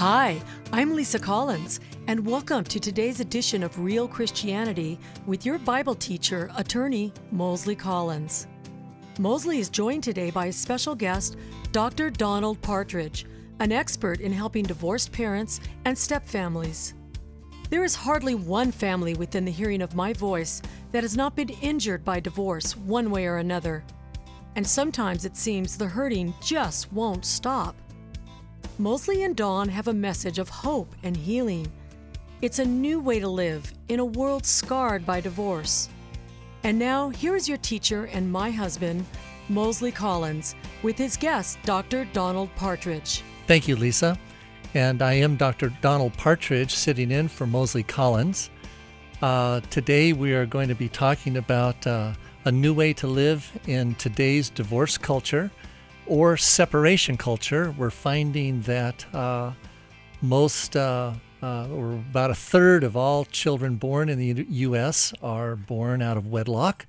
Hi, I'm Lisa Collins, and welcome to today's edition of Real Christianity with your Bible teacher, attorney Moseley Collins. Moseley is joined today by a special guest, Dr. Donald Partridge, an expert in helping divorced parents and stepfamilies. There is hardly one family within the hearing of my voice that has not been injured by divorce one way or another. And sometimes it seems the hurting just won't stop. Moseley and Don have a message of hope and healing. It's a new way to live in a world scarred by divorce. And now, here is your teacher and my husband, Moseley Collins, with his guest, Dr. Donald Partridge. Thank you, Lisa. And I am Dr. Donald Partridge, sitting in for Moseley Collins. Uh, today, we are going to be talking about uh, a new way to live in today's divorce culture or separation culture. We're finding that uh, most, uh, uh, or about a third of all children born in the U.S. are born out of wedlock.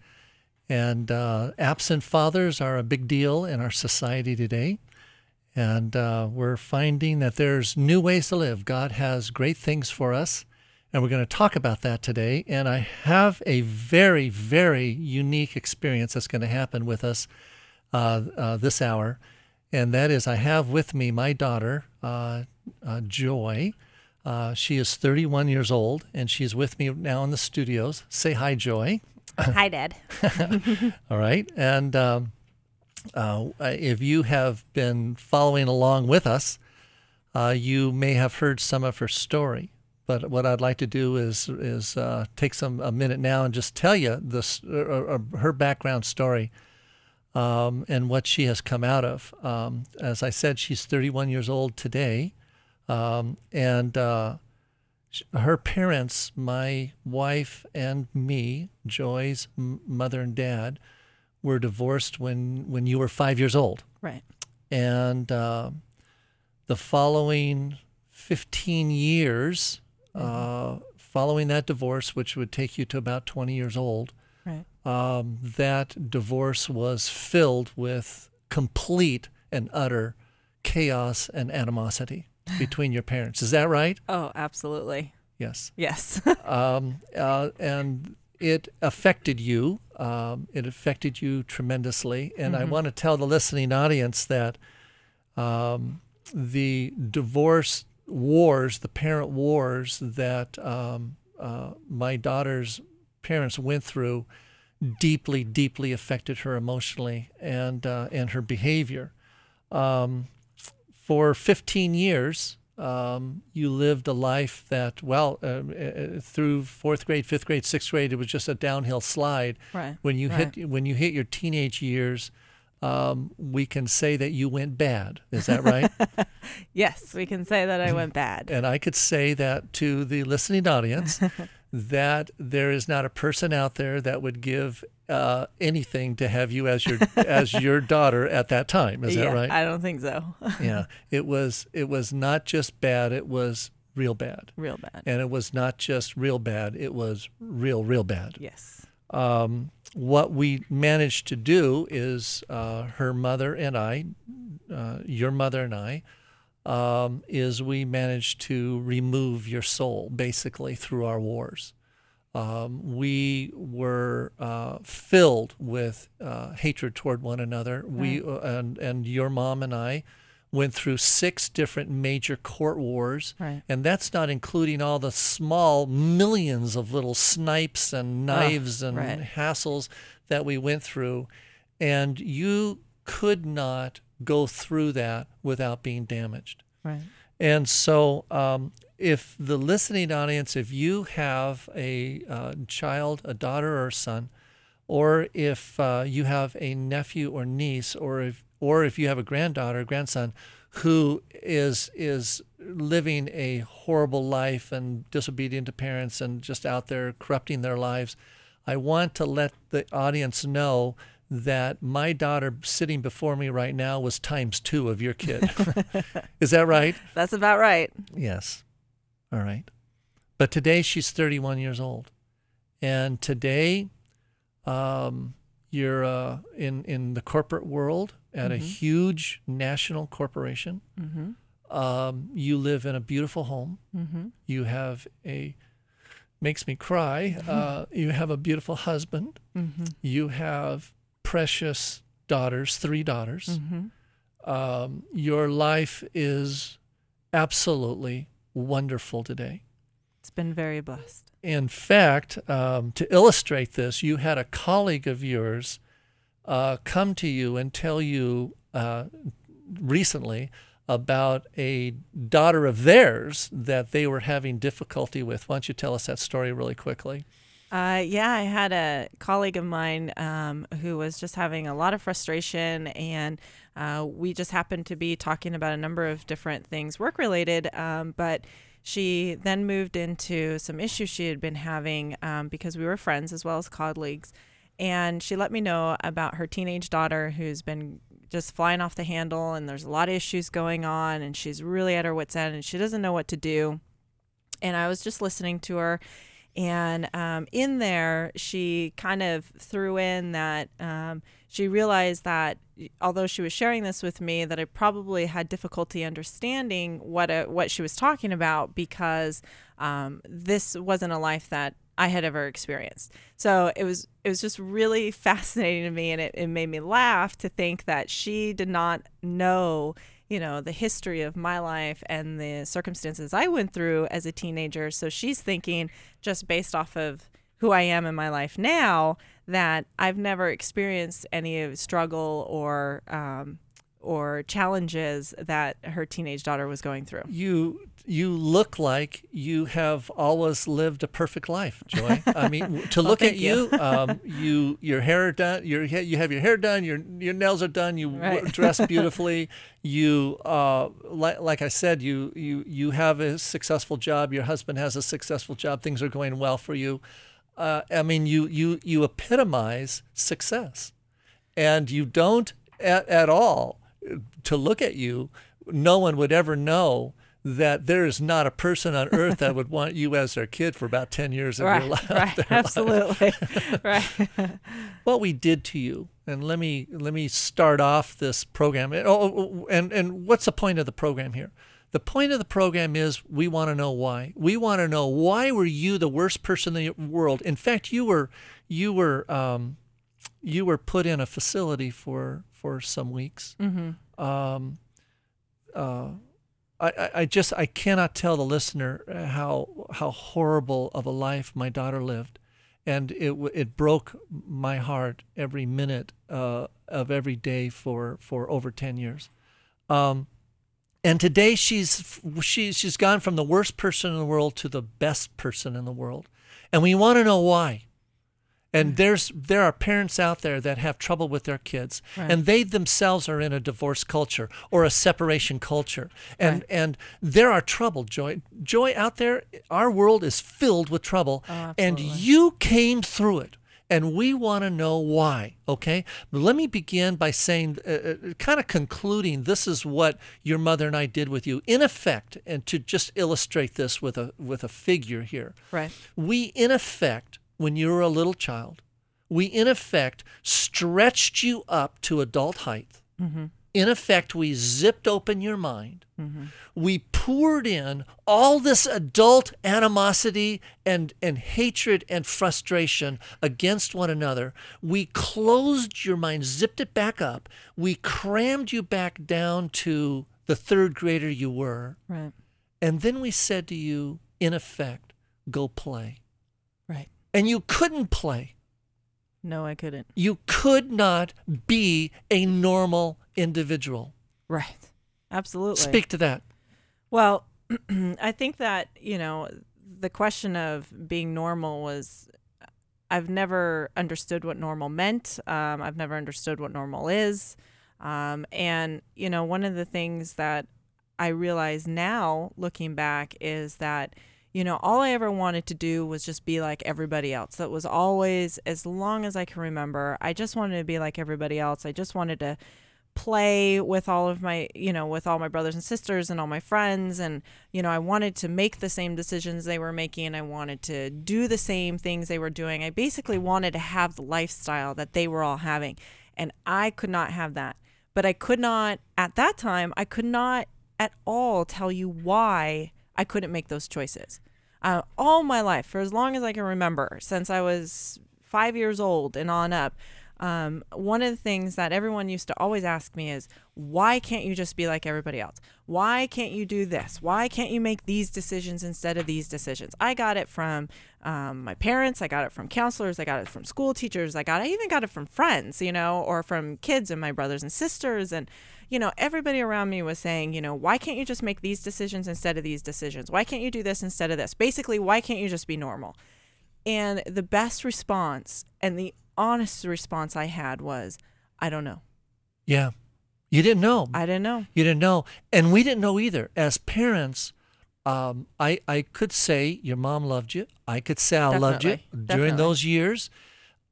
And uh, absent fathers are a big deal in our society today. And uh, we're finding that there's new ways to live. God has great things for us. And we're going to talk about that today. And I have a very, very unique experience that's going to happen with us uh, uh, this hour. And that is, I have with me my daughter, uh, uh Joy. Uh, she is 31 years old, and she's with me now in the studios. Say hi, Joy. Hi, Dad. All right. And um, uh, if you have been following along with us, you may have heard some of her story. But what I'd like to do is is uh, take some a minute now and just tell you this uh, uh, her background story um, and what she has come out of. Um, as I said, she's 31 years old today, um, and uh, her parents, my wife and me, Joy's mother and dad, were divorced when when you were five years old. Right. And uh, the following 15 years uh, following that divorce, which would take you to about 20 years old. Um, that divorce was filled with complete and utter chaos and animosity between your parents. Is that right? Oh, absolutely. Yes. Yes. um, uh, and it affected you. Um, it affected you tremendously. And mm-hmm. I want to tell the listening audience that um, the divorce wars, the parent wars that um, uh, my daughter's parents went through, deeply, deeply affected her emotionally and uh, and her behavior. Um, for 15 years, um, you lived a life that, well, uh, uh, through fourth grade, fifth grade, sixth grade, it was just a downhill slide. Right. When you right. hit when you hit your teenage years, um, we can say that you went bad. Is that right? yes, we can say that I went bad. And I could say that to the listening audience that there is not a person out there that would give uh, anything to have you as your as your daughter at that time. Is yeah, that right? I don't think so. yeah, it was it was not just bad. It was real bad. Real bad. And it was not just real bad. It was real real bad. Yes. Um, what we managed to do is uh, her mother and I, uh, your mother and I, um, is we managed to remove your soul basically through our wars. Um, we were uh, filled with uh, hatred toward one another. Right. We uh, and and your mom and I went through six different major court wars. Right. And that's not including all the small millions of little snipes and knives oh, and right. hassles that we went through. And you could not go through that without being damaged. Right. And so, um, if the listening audience, if you have a uh, child, a daughter or a son, or if uh, you have a nephew or niece, or if or if you have a granddaughter, or grandson who is is living a horrible life and disobedient to parents and just out there corrupting their lives, I want to let the audience know that my daughter sitting before me right now was times two of your kid. is that right? That's about right. Yes. All right. But today she's 31 years old. And today, um, you're uh, in in the corporate world at mm-hmm. a huge national corporation. Mm-hmm. Um, you live in a beautiful home. Mm-hmm. You have a makes me cry. Uh, you have a beautiful husband. Mm-hmm. You have precious daughters, three daughters. Mm-hmm. Um, your life is absolutely wonderful today. It's been very blessed. In fact, um, to illustrate this, you had a colleague of yours uh, come to you and tell you uh, recently about a daughter of theirs that they were having difficulty with. Why don't you tell us that story really quickly? Uh, yeah, I had a colleague of mine um, who was just having a lot of frustration, and uh, we just happened to be talking about a number of different things work related. Um, but she then moved into some issues she had been having um, because we were friends as well as colleagues. And she let me know about her teenage daughter who's been just flying off the handle, and there's a lot of issues going on, and she's really at her wits' end, and she doesn't know what to do. And I was just listening to her and um, in there, she kind of threw in that um, she realized that although she was sharing this with me, that I probably had difficulty understanding what a, what she was talking about because um, this wasn't a life that I had ever experienced. So it was it was just really fascinating to me, and it, it made me laugh to think that she did not know you know, the history of my life and the circumstances I went through as a teenager. So she's thinking, just based off of who I am in my life now, that I've never experienced any struggle or um, or challenges that her teenage daughter was going through. You you look like you have always lived a perfect life, Joy. I mean, to look at you, you, um, you your hair done, your you have your hair done, your your nails are done, you right. dress beautifully. you, uh, like like I said, you you you have a successful job. Your husband has a successful job. Things are going well for you. Uh, I mean, you you you epitomize success, and you don't at, at all to look at you. No one would ever know that there is not a person on earth that would want you as their kid for about 10 years of right, your life. Right, absolutely. right. what we did to you. And let me let me start off this program. And, oh, and and what's the point of the program here? The point of the program is we want to know why. We want to know why were you the worst person in the world? In fact, you were you were um, you were put in a facility for for some weeks. Mm-hmm. Um, uh, I, I just I cannot tell the listener how how horrible of a life my daughter lived, and it it broke my heart every minute uh, of every day for for over ten years. Um, and today she's she's she's gone from the worst person in the world to the best person in the world, and we want to know why. And there's there are parents out there that have trouble with their kids, right. and they themselves are in a divorce culture or a separation culture, and right. and there are trouble. Joy, joy out there. Our world is filled with trouble, oh, and you came through it, and we want to know why. Okay, but let me begin by saying, uh, uh kind of concluding. This is what your mother and I did with you, in effect, and to just illustrate this with a with a figure here. Right. We in effect when you were a little child, we in effect stretched you up to adult height. Mm-hmm. In effect, we zipped open your mind. Mm-hmm. We poured in all this adult animosity and, and hatred and frustration against one another. We closed your mind, zipped it back up. We crammed you back down to the third grader you were. Right. And then we said to you, in effect, go play. And you couldn't play. No, I couldn't. You could not be a normal individual. Right. Absolutely. Speak to that. Well, I think that, you know, the question of being normal was I've never understood what normal meant. Um, I've never understood what normal is. Um, and, you know, one of the things that I realize now looking back is that you know, all I ever wanted to do was just be like everybody else. That was always, as long as I can remember, I just wanted to be like everybody else. I just wanted to play with all of my, you know, with all my brothers and sisters and all my friends. And, you know, I wanted to make the same decisions they were making. I wanted to do the same things they were doing. I basically wanted to have the lifestyle that they were all having. And I could not have that. But I could not, at that time, I could not at all tell you why I couldn't make those choices. Uh, all my life, for as long as I can remember, since I was five years old and on up, um, one of the things that everyone used to always ask me is, why can't you just be like everybody else? Why can't you do this? Why can't you make these decisions instead of these decisions? I got it from um, my parents. I got it from counselors. I got it from school teachers. I got I even got it from friends, you know, or from kids and my brothers and sisters. And, you know, everybody around me was saying, you know, why can't you just make these decisions instead of these decisions? Why can't you do this instead of this? Basically, why can't you just be normal? And the best response and the honest response I had was, I don't know. Yeah. You didn't know. I didn't know. You didn't know. And we didn't know either. As parents, um, I, I could say your mom loved you. I could say I loved you during Definitely. those years.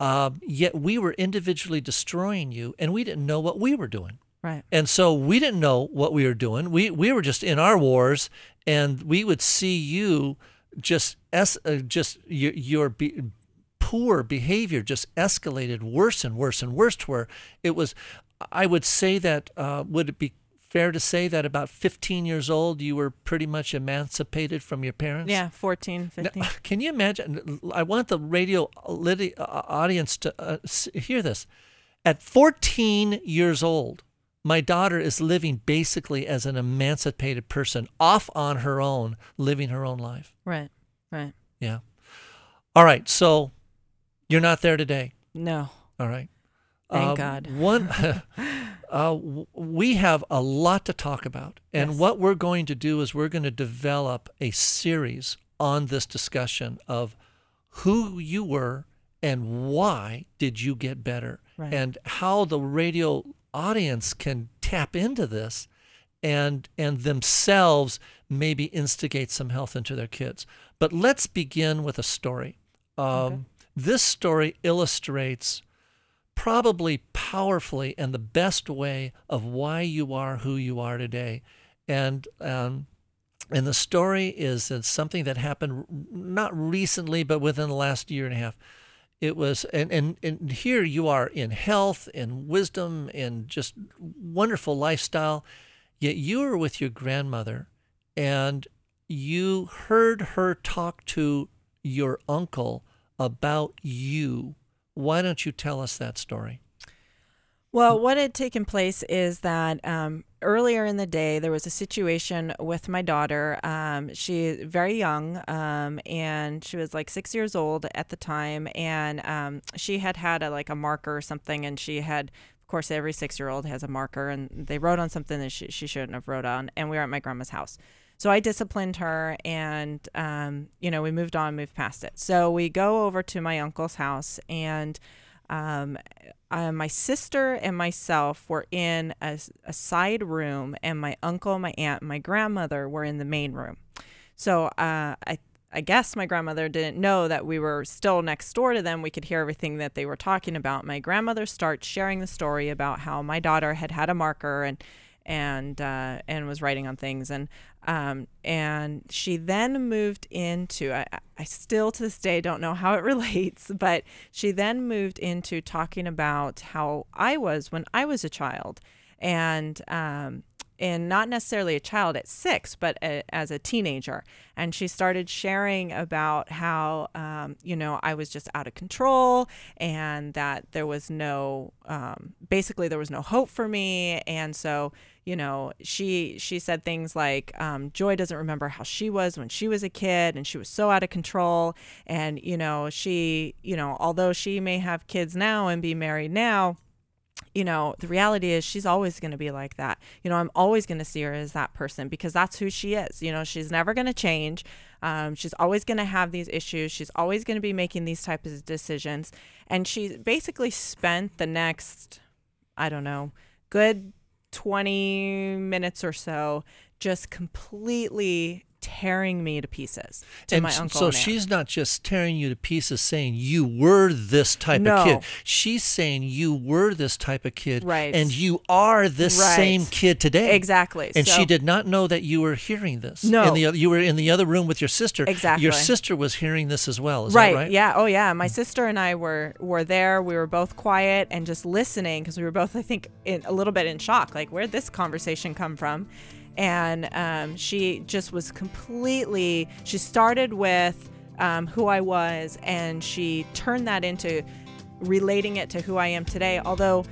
Um, yet we were individually destroying you, and we didn't know what we were doing. Right. And so we didn't know what we were doing. We we were just in our wars, and we would see you just es- uh, just your, your be- poor behavior just escalated worse and worse and worse to where it was. I would say that uh, would it be fair to say that about 15 years old you were pretty much emancipated from your parents? Yeah, 14, Now, can you imagine? I want the radio uh, audience to uh, hear this. At 14 years old, my daughter is living basically as an emancipated person, off on her own, living her own life. Right. Right. Yeah. All right. So you're not there today. No. All right. Thank Uh, God. One, uh, we have a lot to talk about, and Yes. what we're going to do is we're going to develop a series on this discussion of who you were and why did you get better, Right. and how the radio audience can tap into this, and and themselves maybe instigate some health into their kids. But let's begin with a story. Um, Okay. This story illustrates probably powerfully and the best way of why you are who you are today. And um, and the story is it's something that happened not recently, but within the last year and a half. It was, and, and, and here you are in health, in wisdom, in just wonderful lifestyle. Yet you were with your grandmother and you heard her talk to your uncle about you. Why don't you tell us that story? Well, what had taken place is that um, earlier in the day there was a situation with my daughter. Um, she very young, um, and she was like six years old at the time, and um, she had had a, like a marker or something, and she had. Of course, every six-year-old has a marker, and they wrote on something that she, she shouldn't have wrote on. And we were at my grandma's house, so I disciplined her, and um, you know we moved on, moved past it. So we go over to my uncle's house, and um, uh, my sister and myself were in a side room, and my uncle, my aunt, and my grandmother were in the main room. So uh, I, I guess my grandmother didn't know that we were still next door to them. We could hear everything that they were talking about. My grandmother starts sharing the story about how my daughter had had a marker and and uh, and was writing on things. And um, and she then moved into I, I still to this day don't know how it relates but she then moved into talking about how I was when I was a child. And um, and not necessarily a child at six, but a, as a teenager. And she started sharing about how, um, you know, I was just out of control and that there was no, um, basically, there was no hope for me. And so, you know, she she said things like, um, Joy doesn't remember how she was when she was a kid, and she was so out of control. And you know, she, you know, although she may have kids now and be married now, you know, the reality is she's always going to be like that. You know, I'm always going to see her as that person because that's who she is. You know, she's never going to change. Um, she's always going to have these issues. She's always going to be making these types of decisions. And she basically spent the next, I don't know, good 20 minutes or so just completely tearing me to pieces to and my uncle. so and she's not just tearing you to pieces saying you were this type No. of kid. She's saying you were this type of kid. Right. And you are this Right. same kid today. Exactly. And So- she did not know that you were hearing this. No. In the, you were in the other room with your sister. Exactly. Your sister was hearing this as well. Is right, that right? Yeah. Oh, yeah. My hmm. sister and I were were there. We were both quiet and just listening because we were both, I think, in, a little bit in shock. Like, where'd this conversation come from? And um, she just was completely. She started with um, who I was, and she turned that into relating it to who I am today. Although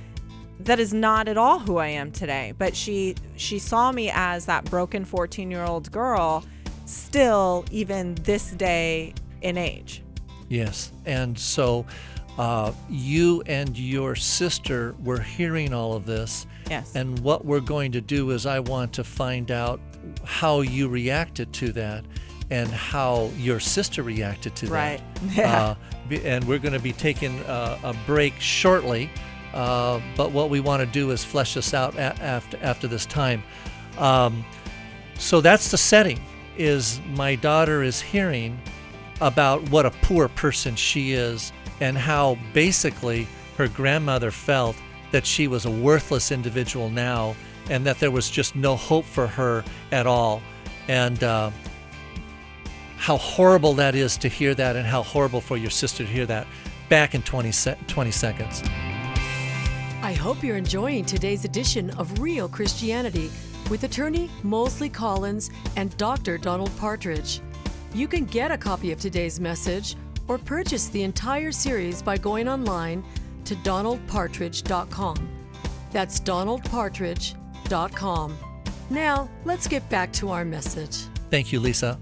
that is not at all who I am today. But she she saw me as that broken 14 year old girl, still even this day in age. Yes, and so uh, you and your sister were hearing all of this. Yes. And what we're going to do is I want to find out how you reacted to that and how your sister reacted to right. that. Yeah. Uh, and we're going to be taking uh, a break shortly. Uh, but what we want to do is flesh this out a- after after this time. Um, so that's the setting. Is my daughter is hearing about what a poor person she is and how basically her grandmother felt that she was a worthless individual now and that there was just no hope for her at all. And uh, how horrible that is to hear that and how horrible for your sister to hear that back in 20, se- 20 seconds. I hope you're enjoying today's edition of Real Christianity with attorney Moseley Collins and Dr. Donald Partridge. You can get a copy of today's message or purchase the entire series by going online to donaldpartridge.com. That's donaldpartridge.com. Now, let's get back to our message. Thank you, Lisa.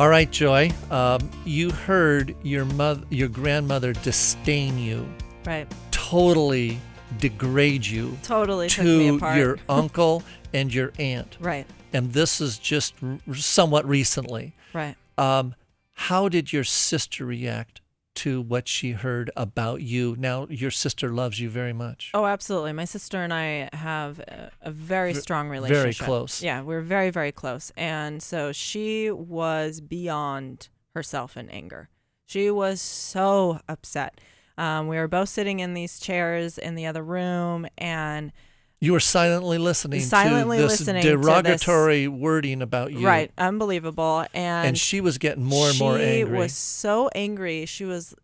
All right, Joy. Um, you heard your mother, your grandmother disdain you, right. totally degrade you Totally took me to apart. your uncle and your aunt, right. and this is just r- somewhat recently. Right. Um, how did your sister react to what she heard about you? Now, your sister loves you very much. Oh, absolutely. My sister and I have a, a very Ve- strong very relationship. close. Yeah, we're very, very close. And so she was beyond herself in anger. She was so upset. Um, we were both sitting in these chairs in the other room, and You were silently listening Silently to this listening to this- derogatory wording about you. right, unbelievable. And, And she was getting more and more angry. she was so angry. She was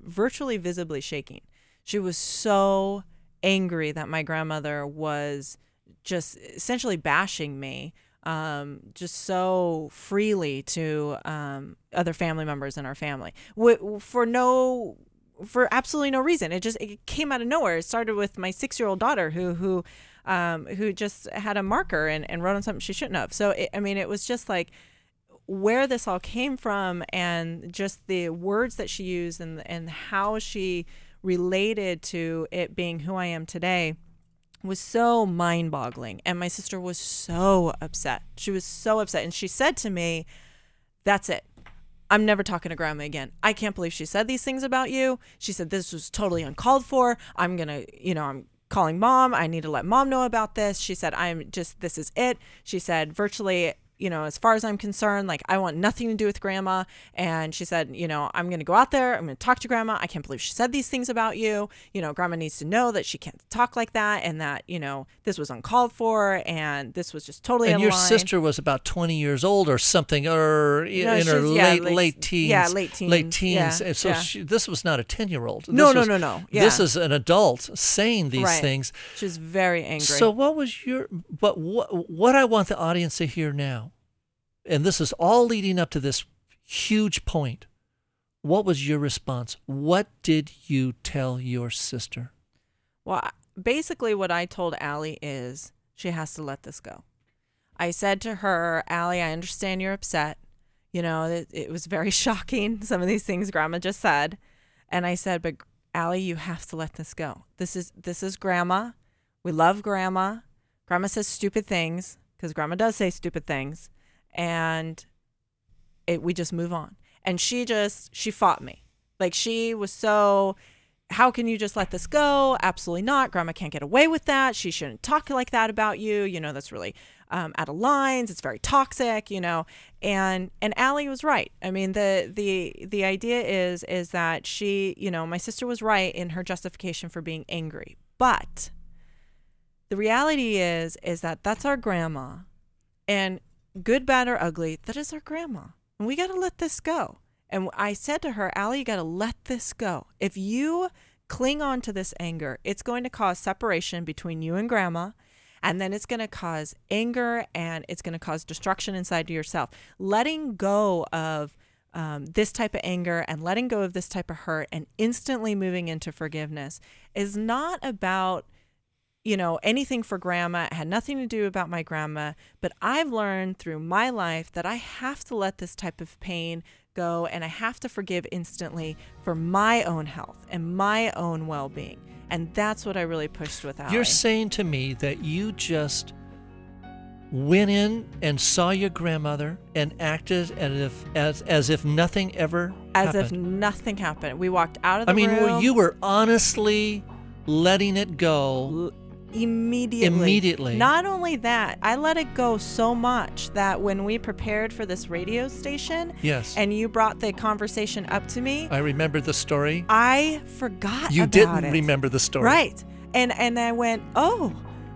virtually visibly shaking. She was so angry that my grandmother was just essentially bashing me um, just so freely to um, other family members in our family w- for no for absolutely no reason. It just it came out of nowhere. It started with my six year old daughter who who um, who just had a marker and, and wrote on something she shouldn't have. So it, i mean it was just like where this all came from and just the words that she used and and how she related to it being who I am today was so mind-boggling. And my sister was so upset. She was so upset. And she said to me, "That's it. I'm never talking to grandma again. I can't believe she said these things about you. She said this was totally uncalled for. I'm going to, you know, I'm calling mom. I need to let mom know about this. She said, I'm just, this is it. She said, virtually, you know, as far as I'm concerned, like I want nothing to do with grandma. And she said, you know, I'm going to go out there. I'm going to talk to grandma. I can't believe she said these things about you. You know, grandma needs to know that she can't talk like that and that, you know, this was uncalled for and this was just totally and your unlined. sister was about 20 years old or something, or No, in her yeah, late, late- late teens. yeah, late teens. Late teens, yeah, And so yeah. she, this was not a 10 year old. No, no, no, no. This is an adult saying these Right. things. She was very angry. So what was your but what what I want the audience to hear now, and this is all leading up to this huge point. What was your response? What did you tell your sister? Well, basically, what I told Allie is she has to let this go. I said to her, Allie, I understand you're upset. You know, it, it was very shocking, some of these things Grandma just said. And I said, but Allie, you have to let this go. This is this is Grandma. We love Grandma. Grandma says stupid things because Grandma does say stupid things, and it we just move on. And she just she fought me. Like she was so how can you just let this go? Absolutely not. Grandma can't get away with that. She shouldn't talk like that about you. You know, that's really um, out of lines. It's very toxic. You know, and and Allie was right. I mean, the the the idea is is that she, you know, my sister was right in her justification for being angry, but the reality is is that that's our grandma, and good, bad, or ugly, that is our grandma, and we got to let this go. And I said to her, Allie, you got to let this go. If you cling on to this anger, it's going to cause separation between you and grandma. And then it's going to cause anger and it's going to cause destruction inside yourself. Letting go of um, this type of anger and letting go of this type of hurt and instantly moving into forgiveness is not about you know anything for grandma. It had nothing to do about my grandma but i've learned through my life that i have to let this type of pain go and i have to forgive instantly for my own health and my own well-being. And that's what i really pushed with You're saying to me that you just went in and saw your grandmother and acted as if as, as if nothing ever as if nothing happened. We walked out of the I mean, room. you were honestly letting it go. Immediately. Immediately. Not only that, I let it go so much that when we prepared for this radio station Yes. and you brought the conversation up to me, I remember the story. I forgot You didn't it. remember the story. Right. And and I went, "Oh,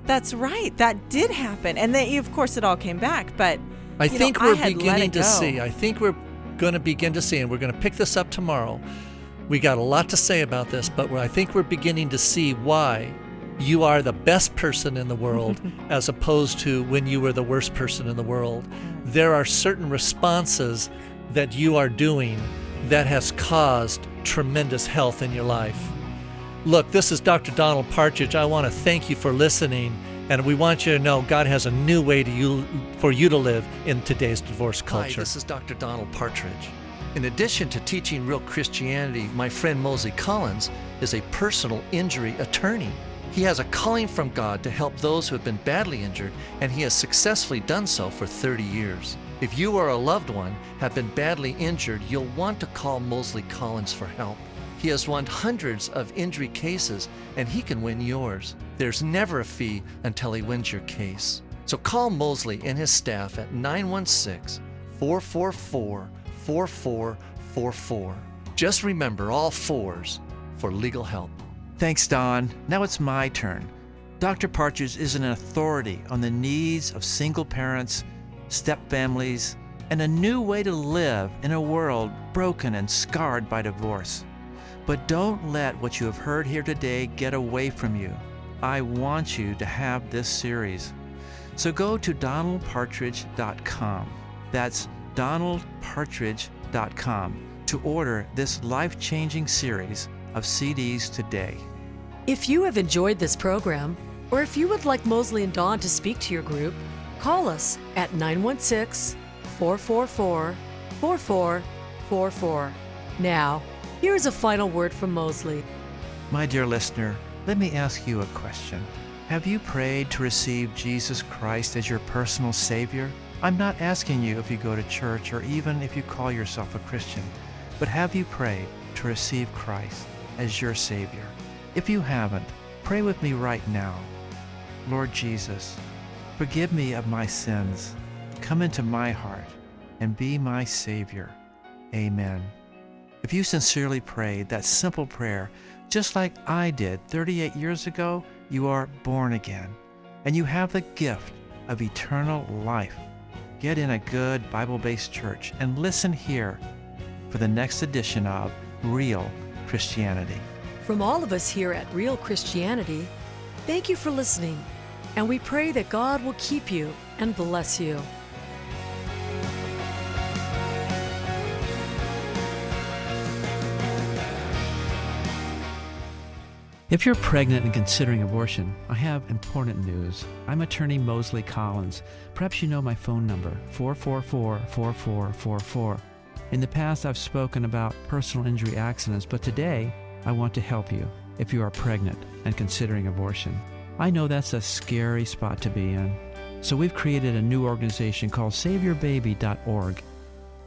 that's right. That did happen." And then of course it all came back, but I you know, think we're had beginning to go. see. I think we're going to begin to see, and we're going to pick this up tomorrow. We got a lot to say about this, but I think we're beginning to see why you are the best person in the world as opposed to when you were the worst person in the world. There are certain responses that you are doing that has caused tremendous health in your life. Look, this is Dr. Donald Partridge. I want to thank you for listening, and we want you to know God has a new way to you for you to live in today's divorce culture. Hi, this is Dr. Donald Partridge. In addition to teaching real Christianity, my friend Moseley Collins is a personal injury attorney. He has a calling from God to help those who have been badly injured, and he has successfully done so for 30 years. If you or a loved one have been badly injured, you'll want to call Moseley Collins for help. He has won hundreds of injury cases, and he can win yours. There's never a fee until he wins your case. So call Moseley and his staff at 916 444 4444. Just remember all fours for legal help. Thanks, Don. Now it's my turn. Dr. Partridge is an authority on the needs of single parents, step families, and a new way to live in a world broken and scarred by divorce. But don't let what you have heard here today get away from you. I want you to have this series. So go to donaldpartridge.com. That's donaldpartridge.com to order this life changing series of CDs today. If you have enjoyed this program, or if you would like Moseley and Don to speak to your group, call us at 916 444 4444. Now, here's a final word from Moseley. My dear listener, let me ask you a question. Have you prayed to receive Jesus Christ as your personal Savior? I'm not asking you if you go to church or even if you call yourself a Christian, but have you prayed to receive Christ as your Savior? If you haven't, pray with me right now. Lord Jesus, forgive me of my sins. Come into my heart and be my Savior. Amen. If you sincerely prayed that simple prayer, just like I did 38 years ago, you are born again and you have the gift of eternal life. Get in a good Bible based church and listen here for the next edition of Real Christianity. From all of us here at Real Christianity, thank you for listening, and we pray that God will keep you and bless you. If you're pregnant and considering abortion, I have important news. I'm attorney Moseley Collins. Perhaps you know my phone number, 444 4444. In the past, I've spoken about personal injury accidents, but today I want to help you if you are pregnant and considering abortion. I know that's a scary spot to be in. So we've created a new organization called SaveYourBaby.org.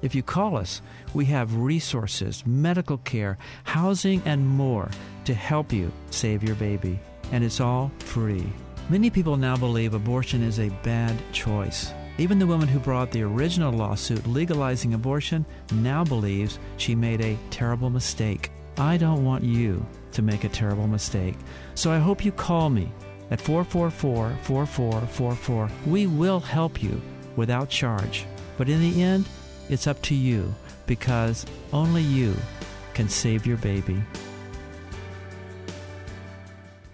If you call us, we have resources, medical care, housing, and more to help you save your baby. And it's all free. Many people now believe abortion is a bad choice. Even the woman who brought the original lawsuit legalizing abortion now believes she made a terrible mistake. I don't want you to make a terrible mistake. So I hope you call me at 444 4444. We will help you without charge. But in the end, it's up to you because only you can save your baby.